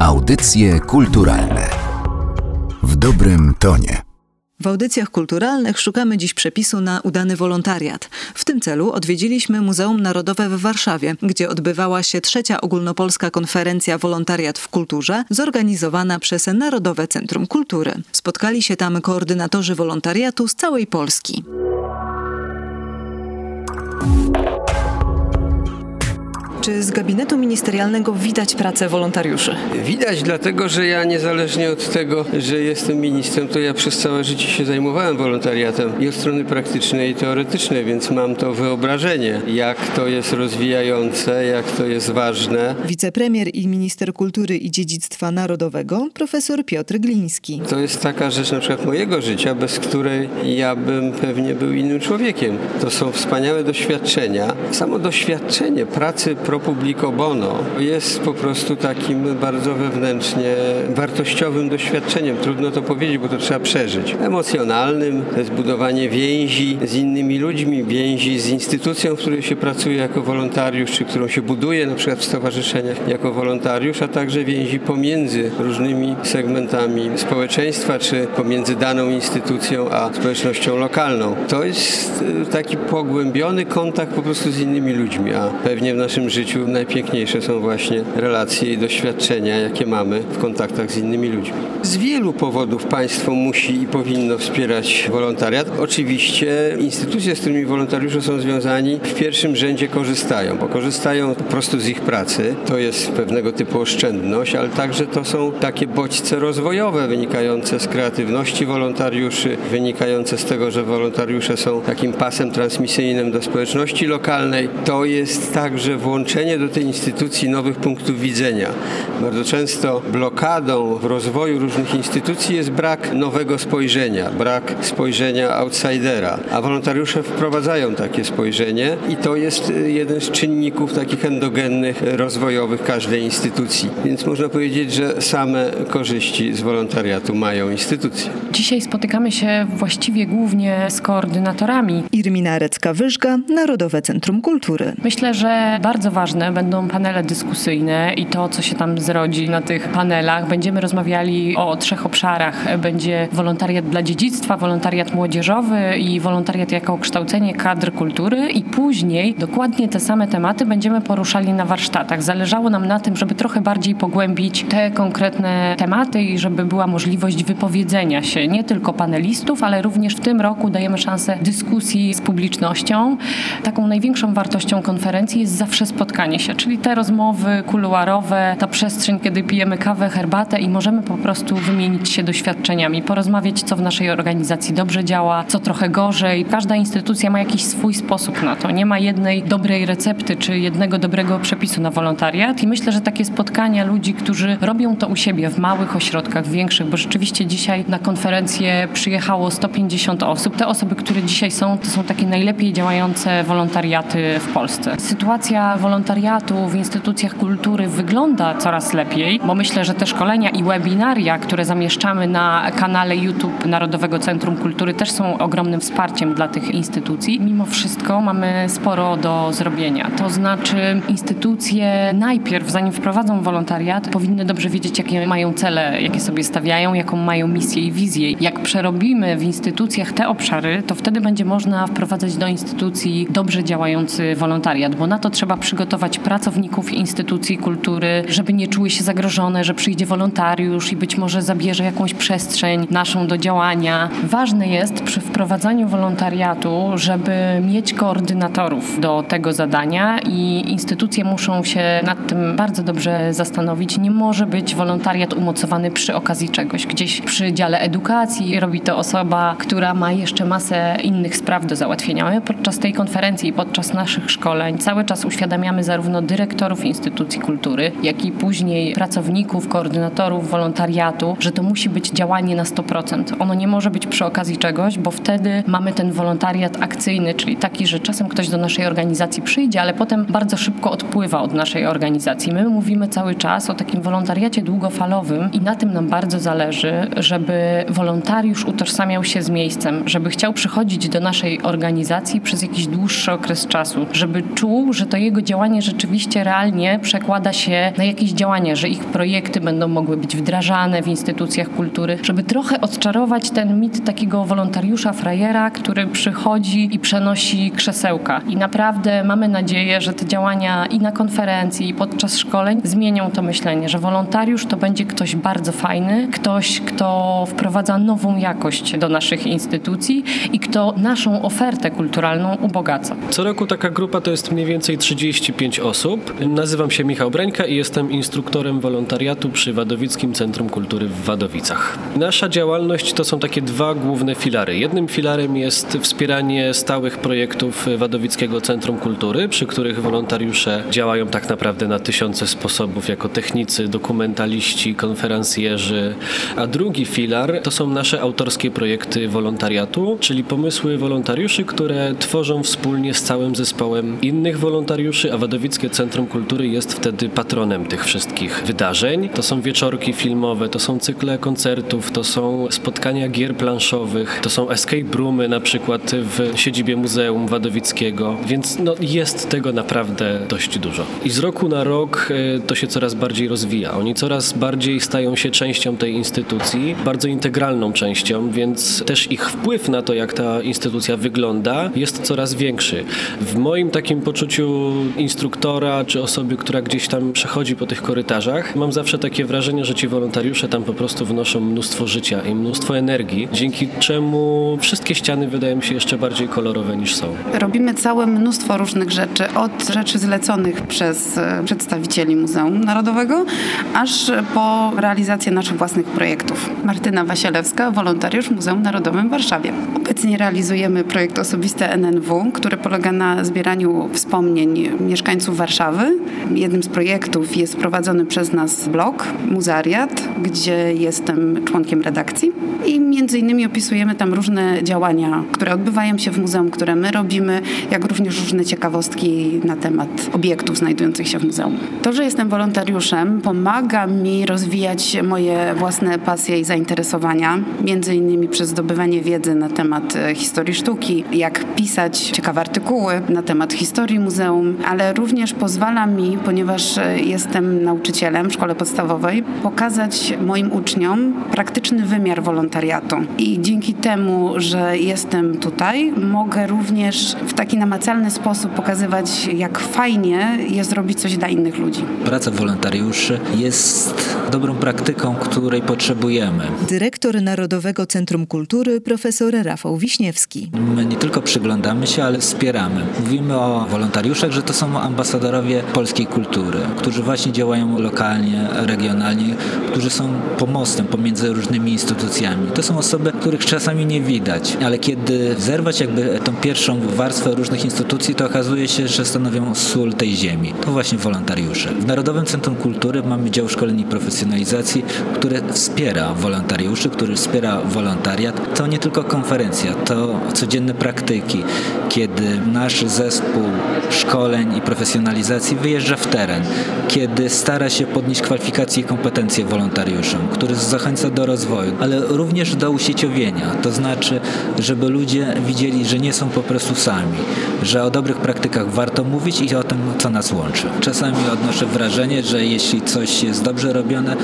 Audycje kulturalne w dobrym tonie. W audycjach kulturalnych szukamy dziś przepisu na udany wolontariat. W tym celu odwiedziliśmy Muzeum Narodowe w Warszawie, gdzie odbywała się trzecia ogólnopolska konferencja Wolontariat w Kulturze, zorganizowana przez Narodowe Centrum Kultury. Spotkali się tam koordynatorzy wolontariatu z całej Polski. Czy z gabinetu ministerialnego widać pracę wolontariuszy? Widać, dlatego że ja niezależnie od tego, że jestem ministrem, to ja przez całe życie się zajmowałem wolontariatem i od strony praktycznej i teoretycznej, więc mam to wyobrażenie, jak to jest rozwijające, jak to jest ważne. Wicepremier i minister kultury i dziedzictwa narodowego, profesor Piotr Gliński. To jest taka rzecz na przykład mojego życia, bez której ja bym pewnie był innym człowiekiem. To są wspaniałe doświadczenia. Samo doświadczenie pracy pro publico bono jest po prostu takim bardzo wewnętrznie wartościowym doświadczeniem. Trudno to powiedzieć, bo to trzeba przeżyć. Emocjonalnym, to jest budowanie więzi z innymi ludźmi, więzi z instytucją, w której się pracuje jako wolontariusz, czy którą się buduje na przykład w stowarzyszeniach jako wolontariusz, a także więzi pomiędzy różnymi segmentami społeczeństwa, czy pomiędzy daną instytucją a społecznością lokalną. To jest y, taki pogłębiony kontakt po prostu z innymi ludźmi, a pewnie w naszym życiu życiu najpiękniejsze są właśnie relacje i doświadczenia, jakie mamy w kontaktach z innymi ludźmi. Z wielu powodów państwo musi i powinno wspierać wolontariat. Oczywiście instytucje, z którymi wolontariusze są związani, w pierwszym rzędzie korzystają, bo korzystają po prostu z ich pracy. To jest pewnego typu oszczędność, ale także to są takie bodźce rozwojowe wynikające z kreatywności wolontariuszy, wynikające z tego, że wolontariusze są takim pasem transmisyjnym do społeczności lokalnej. To jest także włączenie włączenie do tej instytucji nowych punktów widzenia. Bardzo często blokadą w rozwoju różnych instytucji jest brak nowego spojrzenia, brak spojrzenia outsidera, a wolontariusze wprowadzają takie spojrzenie i to jest y, jeden z czynników takich endogennych, rozwojowych każdej instytucji. Więc można powiedzieć, że same korzyści z wolontariatu mają instytucje. Dzisiaj spotykamy się właściwie głównie z koordynatorami. Irmina Recka-Wyżga, Narodowe Centrum Kultury. Myślę, że bardzo ważne będą panele dyskusyjne i to, co się tam zrodzi na tych panelach. Będziemy rozmawiali o trzech obszarach. Będzie wolontariat dla dziedzictwa, wolontariat młodzieżowy i wolontariat jako kształcenie kadr kultury i później dokładnie te same tematy będziemy poruszali na warsztatach. Zależało nam na tym, żeby trochę bardziej pogłębić te konkretne tematy i żeby była możliwość wypowiedzenia się nie tylko panelistów, ale również w tym roku dajemy szansę dyskusji z publicznością. Taką największą wartością konferencji jest zawsze spotkanie spotkanie się, czyli te rozmowy kuluarowe, ta przestrzeń, kiedy pijemy kawę, herbatę i możemy po prostu wymienić się doświadczeniami, porozmawiać, co w naszej organizacji dobrze działa, co trochę gorzej. Każda instytucja ma jakiś swój sposób na to. Nie ma jednej dobrej recepty czy jednego dobrego przepisu na wolontariat i myślę, że takie spotkania ludzi, którzy robią to u siebie w małych ośrodkach, większych, bo rzeczywiście dzisiaj na konferencję przyjechało 150 osób. Te osoby, które dzisiaj są, to są takie najlepiej działające wolontariaty w Polsce. Sytuacja wolontariatu wolontariatu w instytucjach kultury wygląda coraz lepiej, bo myślę, że te szkolenia i webinaria, które zamieszczamy na kanale YouTube Narodowego Centrum Kultury też są ogromnym wsparciem dla tych instytucji. Mimo wszystko mamy sporo do zrobienia. To znaczy instytucje najpierw, zanim wprowadzą wolontariat, powinny dobrze wiedzieć, jakie mają cele, jakie sobie stawiają, jaką mają misję i wizję. Jak przerobimy w instytucjach te obszary, to wtedy będzie można wprowadzać do instytucji dobrze działający wolontariat, bo na to trzeba przygotować przygotować pracowników instytucji kultury, żeby nie czuły się zagrożone, że przyjdzie wolontariusz i być może zabierze jakąś przestrzeń naszą do działania. Ważne jest przy wprowadzaniu wolontariatu, żeby mieć koordynatorów do tego zadania i instytucje muszą się nad tym bardzo dobrze zastanowić. Nie może być wolontariat umocowany przy okazji czegoś. Gdzieś przy dziale edukacji robi to osoba, która ma jeszcze masę innych spraw do załatwienia. My podczas tej konferencji i podczas naszych szkoleń cały czas uświadamiamy zarówno dyrektorów instytucji kultury, jak i później pracowników, koordynatorów wolontariatu, że to musi być działanie na 100%. Ono nie może być przy okazji czegoś, bo wtedy mamy ten wolontariat akcyjny, czyli taki, że czasem ktoś do naszej organizacji przyjdzie, ale potem bardzo szybko odpływa od naszej organizacji. My mówimy cały czas o takim wolontariacie długofalowym i na tym nam bardzo zależy, żeby wolontariusz utożsamiał się z miejscem, żeby chciał przychodzić do naszej organizacji przez jakiś dłuższy okres czasu, żeby czuł, że to jego działanie volontowanie rzeczywiście realnie przekłada się na jakieś działania, że ich projekty będą mogły być wdrażane w instytucjach kultury, żeby trochę odczarować ten mit takiego wolontariusza frajera, który przychodzi i przenosi krzesełka. I naprawdę mamy nadzieję, że te działania i na konferencji, i podczas szkoleń zmienią to myślenie, że wolontariusz to będzie ktoś bardzo fajny, ktoś, kto wprowadza nową jakość do naszych instytucji i kto naszą ofertę kulturalną ubogaca. Co roku taka grupa to jest mniej więcej 35 osób. Nazywam się Michał Breńka i jestem instruktorem wolontariatu przy Wadowickim Centrum Kultury w Wadowicach. Nasza działalność to są takie dwa główne filary. Jednym filarem jest wspieranie stałych projektów Wadowickiego Centrum Kultury, przy których wolontariusze działają tak naprawdę na tysiące sposobów jako technicy, dokumentaliści, konferencjerzy. A drugi filar to są nasze autorskie projekty wolontariatu, czyli pomysły wolontariuszy, które tworzą wspólnie z całym zespołem innych wolontariuszy, a Wadowickie Centrum Kultury jest wtedy patronem tych wszystkich wydarzeń. To są wieczorki filmowe, to są cykle koncertów, to są spotkania gier planszowych, to są escape roomy na przykład w siedzibie Muzeum Wadowickiego, więc no, jest tego naprawdę dość dużo. I z roku na rok e, to się coraz bardziej rozwija. Oni coraz bardziej stają się częścią tej instytucji, bardzo integralną częścią, więc też ich wpływ na to, jak ta instytucja wygląda, jest coraz większy. W moim takim poczuciu instruktora czy osoby, która gdzieś tam przechodzi po tych korytarzach, mam zawsze takie wrażenie, że ci wolontariusze tam po prostu wnoszą mnóstwo życia i mnóstwo energii, dzięki czemu wszystkie ściany wydają mi się jeszcze bardziej kolorowe niż są. Robimy całe mnóstwo różnych rzeczy, od rzeczy zleconych przez e, przedstawicieli Muzeum Narodowego, aż po realizację naszych własnych projektów. Martyna Wasielewska, wolontariusz Muzeum Narodowym w Warszawie. Obecnie realizujemy projekt osobisty NNW, który polega na zbieraniu wspomnień mieszkańców Warszawy. Jednym z projektów jest prowadzony przez nas blog Muzariat, gdzie jestem członkiem redakcji i między innymi opisujemy tam różne działania, które odbywają się w muzeum, które my robimy, jak również różne ciekawostki na temat obiektów znajdujących się w muzeum. To, że jestem wolontariuszem, pomaga mi rozwijać moje własne pasje i zainteresowania, między innymi przez zdobywanie wiedzy na temat e, historii sztuki, jak pisać ciekawe artykuły na temat historii muzeum, ale również pozwala mi, ponieważ e, jestem nauczycielem w szkole podstawowej, pokazać moim uczniom praktyczny wymiar wolontariatu. I dzięki temu, że jestem tutaj, mogę również w taki namacalny sposób pokazywać, jak fajnie jest robić coś dla innych ludzi. Praca wolontariuszy jest dobrą praktyką, której potrzebujemy. Dyrektor Narodowego Centrum Kultury profesor Rafał Wiśniewski. My nie tylko przyglądamy się, ale wspieramy. Mówimy o wolontariuszach, że to są ambasadorowie polskiej kultury, którzy właśnie działają lokalnie, regionalnie, którzy są pomostem pomiędzy różnymi instytucjami. To są osoby, których czasami nie widać, ale kiedy zerwać jakby tą pierwszą warstwę różnych instytucji, to okazuje się, że stanowią sól tej ziemi. To właśnie wolontariusze. W Narodowym Centrum Kultury mamy dział szkoleń i profesjonalizacji, który wspiera wolontariuszy, który wspiera wolontariat. To nie tylko konferencja, to codzienne praktyki, kiedy nasz zespół szkoleń i profesjonalizacji wyjeżdża w teren, kiedy stara się podnieść kwalifikacje i kompetencje wolontariuszom, który zachęca do rozwoju, ale również do usieciowienia, to znaczy, żeby ludzie widzieli, że nie są po prostu sami, że o dobrych praktykach warto mówić i o tym, co nas łączy. Czasami odnoszę wrażenie, że jeśli coś jest dobrze robione,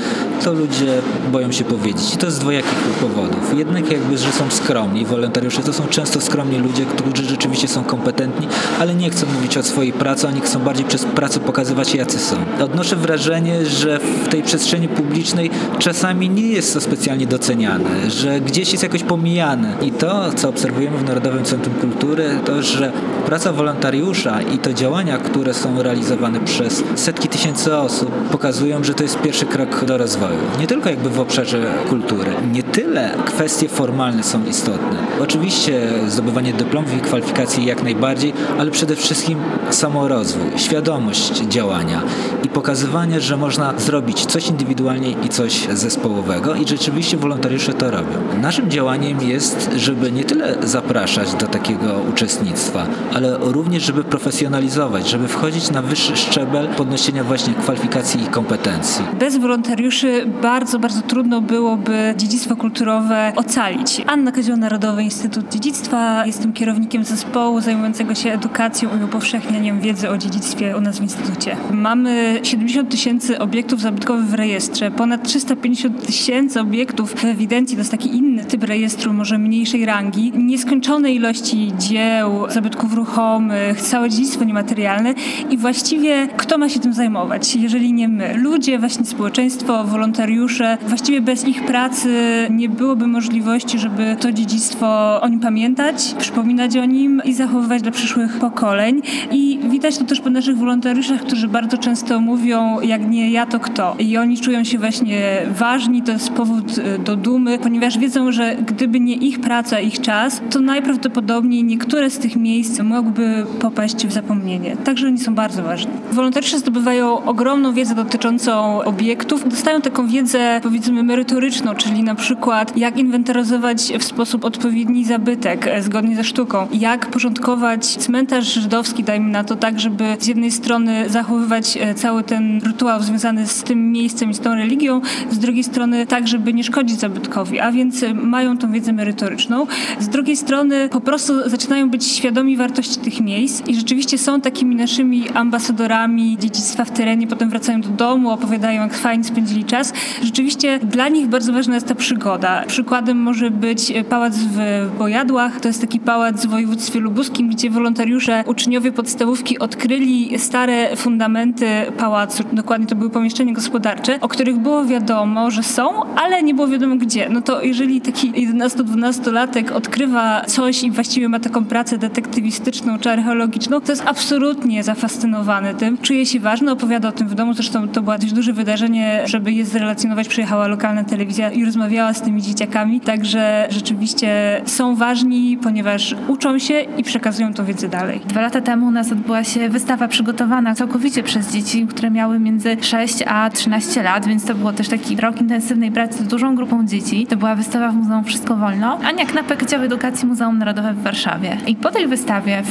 to ludzie boją się powiedzieć. I to z dwojakich powodów. Jednak jakby, że są skromni. Wolontariusze to są często skromni ludzie, którzy rzeczywiście są kompetentni, ale nie chcą mówić o swojej pracy, oni chcą bardziej przez pracę pokazywać, jacy są. Odnoszę wrażenie, że w tej przestrzeni publicznej czasami nie jest to specjalnie doceniane, że gdzieś jest jakoś pomijane. I to, co obserwujemy w Narodowym Centrum Kultury, to, że praca wolontariusza i to działania, które są realizowane przez setki tysięcy osób, pokazują, że to jest pierwszy krok do rozwoju. Nie tylko jakby w obszarze kultury. Nie tyle kwestie formalne są istotne. Oczywiście zdobywanie dyplomów i kwalifikacji jak najbardziej, ale przede wszystkim samorozwój, świadomość działania i pokazywanie, że można zrobić coś indywidualnie i coś zespołowego i rzeczywiście wolontariusze to robią. Naszym działaniem jest, żeby nie tyle zapraszać do takiego uczestnictwa, ale również, żeby profesjonalizować, żeby wchodzić na wyższy szczebel podniesienia właśnie kwalifikacji i kompetencji. Bez wolontariuszy bardzo, bardzo trudno byłoby dziedzictwo kulturalne kulturowe ocalić. Anna Kozioł, Narodowy Instytut Dziedzictwa. Jestem kierownikiem zespołu zajmującego się edukacją i upowszechnianiem wiedzy o dziedzictwie u nas w Instytucie. Mamy 70 tysięcy obiektów zabytkowych w rejestrze, ponad 350 tysięcy obiektów w ewidencji, to jest taki inny typ rejestru, może mniejszej rangi. Nieskończone ilości dzieł, zabytków ruchomych, całe dziedzictwo niematerialne i właściwie kto ma się tym zajmować, jeżeli nie my? Ludzie, właśnie społeczeństwo, wolontariusze. Właściwie bez ich pracy nie byłoby możliwości, żeby to dziedzictwo o nim pamiętać, przypominać o nim i zachowywać dla przyszłych pokoleń. I widać to też po naszych wolontariuszach, którzy bardzo często mówią, jak nie ja, to kto. I oni czują się właśnie ważni, to jest powód y, do dumy, ponieważ wiedzą, że gdyby nie ich praca, ich czas, to najprawdopodobniej niektóre z tych miejsc mogłyby popaść w zapomnienie. Także oni są bardzo ważni. Wolontariusze zdobywają ogromną wiedzę dotyczącą obiektów. Dostają taką wiedzę, powiedzmy, merytoryczną, czyli na przykład jak inwentaryzować w sposób odpowiedni zabytek e, zgodnie ze sztuką, jak porządkować cmentarz żydowski, dajmy na to tak, żeby z jednej strony zachowywać e, cały ten rytuał związany z tym miejscem i z tą religią, z drugiej strony tak, żeby nie szkodzić zabytkowi, a więc e, mają tą wiedzę merytoryczną. Z drugiej strony po prostu zaczynają być świadomi wartości tych miejsc i rzeczywiście są takimi naszymi ambasadorami dziedzictwa w terenie, potem wracają do domu, opowiadają jak fajnie spędzili czas. Rzeczywiście dla nich bardzo ważna jest ta przygoda. Przykładem może być pałac w Bojadłach. To jest taki pałac w województwie lubuskim, gdzie wolontariusze, uczniowie podstawówki odkryli stare fundamenty pałacu. Dokładnie to były pomieszczenia gospodarcze, o których było wiadomo, że są, ale nie było wiadomo gdzie. No to jeżeli taki 11-12-latek odkrywa coś i właściwie ma taką pracę detektywistyczną czy archeologiczną, to jest absolutnie zafascynowany tym. Czuje się ważny, opowiada o tym w domu. Zresztą to było dość duże wydarzenie, żeby je zrelacjonować. Przyjechała lokalna telewizja i rozmawiała z tymi dzieciakami. Także rzeczywiście są ważni, ponieważ uczą się i przekazują tą wiedzę dalej. Dwa lata temu u nas odbyła się wystawa przygotowana całkowicie przez dzieci, które miały między 6 a 13 lat, więc to było też taki rok intensywnej pracy z dużą grupą dzieci. To była wystawa w Muzeum Wszystko Wolno. Ania Knapek, Dział Edukacji Muzeum Narodowe w Warszawie. I po tej wystawie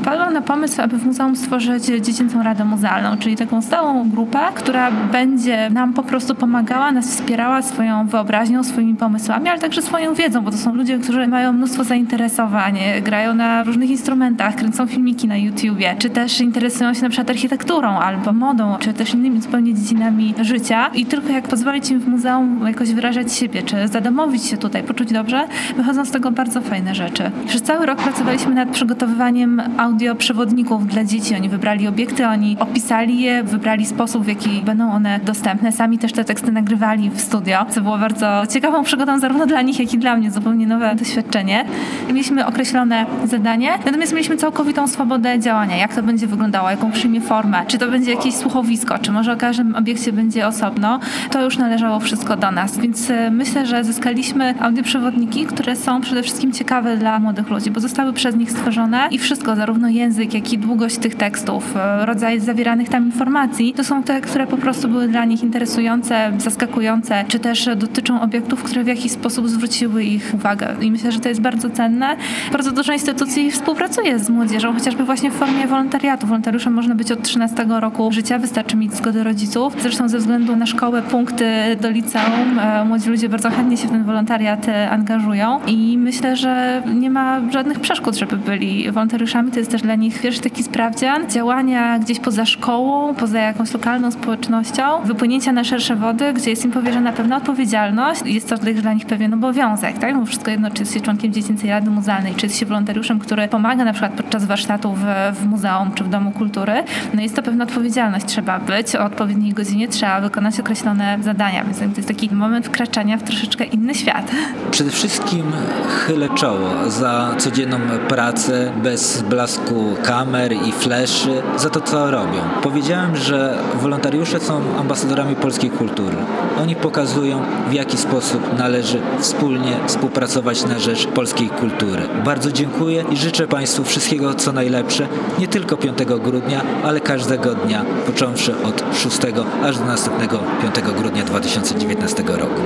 wpadła na pomysł, aby w muzeum stworzyć dziecięcą radę muzealną, czyli taką stałą grupę, która będzie nam po prostu pomagała, nas wspierała swoją wyobraźnią, swoimi pomysłami, ale także swoją wiedzą, bo to są ludzie, którzy mają mnóstwo zainteresowań, grają na różnych instrumentach, kręcą filmiki na YouTubie, czy też interesują się na przykład architekturą albo modą, czy też innymi zupełnie dziedzinami życia i tylko jak pozwolić im w muzeum jakoś wyrażać siebie, czy zadomowić się tutaj, poczuć dobrze, wychodzą z tego bardzo fajne rzeczy. Przez cały rok pracowaliśmy nad przygotowywaniem audioprzewodników dla dzieci. Oni wybrali obiekty, oni opisali je, wybrali sposób, w jaki będą one dostępne. Sami też te teksty nagrywali w studio, co było bardzo ciekawą przygodą zarówno dla nich, jak i dla mnie. Zupełnie nowe doświadczenie. Mieliśmy określone zadanie, natomiast mieliśmy całkowitą swobodę działania. Jak to będzie wyglądało, jaką przyjmie formę, czy to będzie jakieś słuchowisko, czy może o każdym obiekcie będzie osobno. To już należało wszystko do nas, więc e, myślę, że zyskaliśmy audioprzewodniki, które są przede wszystkim ciekawe dla młodych ludzi, bo zostały przez nich stworzone i wszystko, zarówno język, jak i długość tych tekstów, e, rodzaj zawieranych tam informacji, to są te, które po prostu były dla nich interesujące, zaskakujące, czy też dotyczą obiektów, które w jakiś sposób zwróciły ich uwagę. I myślę, że to jest bardzo cenne. Bardzo dużo instytucji współpracuje z młodzieżą, chociażby właśnie w formie wolontariatu. Wolontariuszem można być od 13 roku życia, wystarczy mieć zgodę rodziców. Zresztą ze względu na szkołę, punkty do liceum, e, młodzi ludzie bardzo chętnie się w ten wolontariat e, angażują i myślę, że nie ma żadnych przeszkód, żeby byli wolontariuszami. To jest też dla nich pierwszy taki sprawdzian działania gdzieś poza szkołą, poza jakąś lokalną społecznością, wypłynięcia na szersze wody, gdzie jest im powierzona pewna odpowiedzialność. Jest to dla nich pewien obowiązek, tak? Bo wszystko jedno, czy jest się członkiem Dziecięcej Rady Muzealnej, czy jest się wolontariuszem, który pomaga na przykład podczas warsztatów w, w muzeum czy w Domu Kultury, no jest to pewna odpowiedzialność. Trzeba być o odpowiedniej godzinie, trzeba wykonać określone zadania, więc to jest taki moment wkraczania w troszeczkę inny świat. Przede wszystkim chylę czoło za codzienną pracę bez blasku kamer i fleszy, za to co robią. Powiedziałem, że wolontariusze są ambasadorami polskiej kultury. Oni pokazują w jaki sposób należy wspólnie współpracować na rzecz polskiej kultury. Bardzo dziękuję i życzę Państwu wszystkiego co najlepsze, nie tylko 5 grudnia, ale każdego dnia, począwszy od 6 aż do następnego 5 grudnia 2019 roku.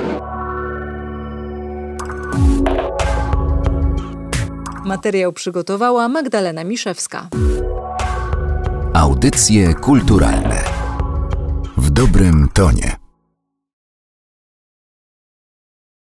Materiał przygotowała Magdalena Miszewska. Audycje kulturalne w dobrym tonie.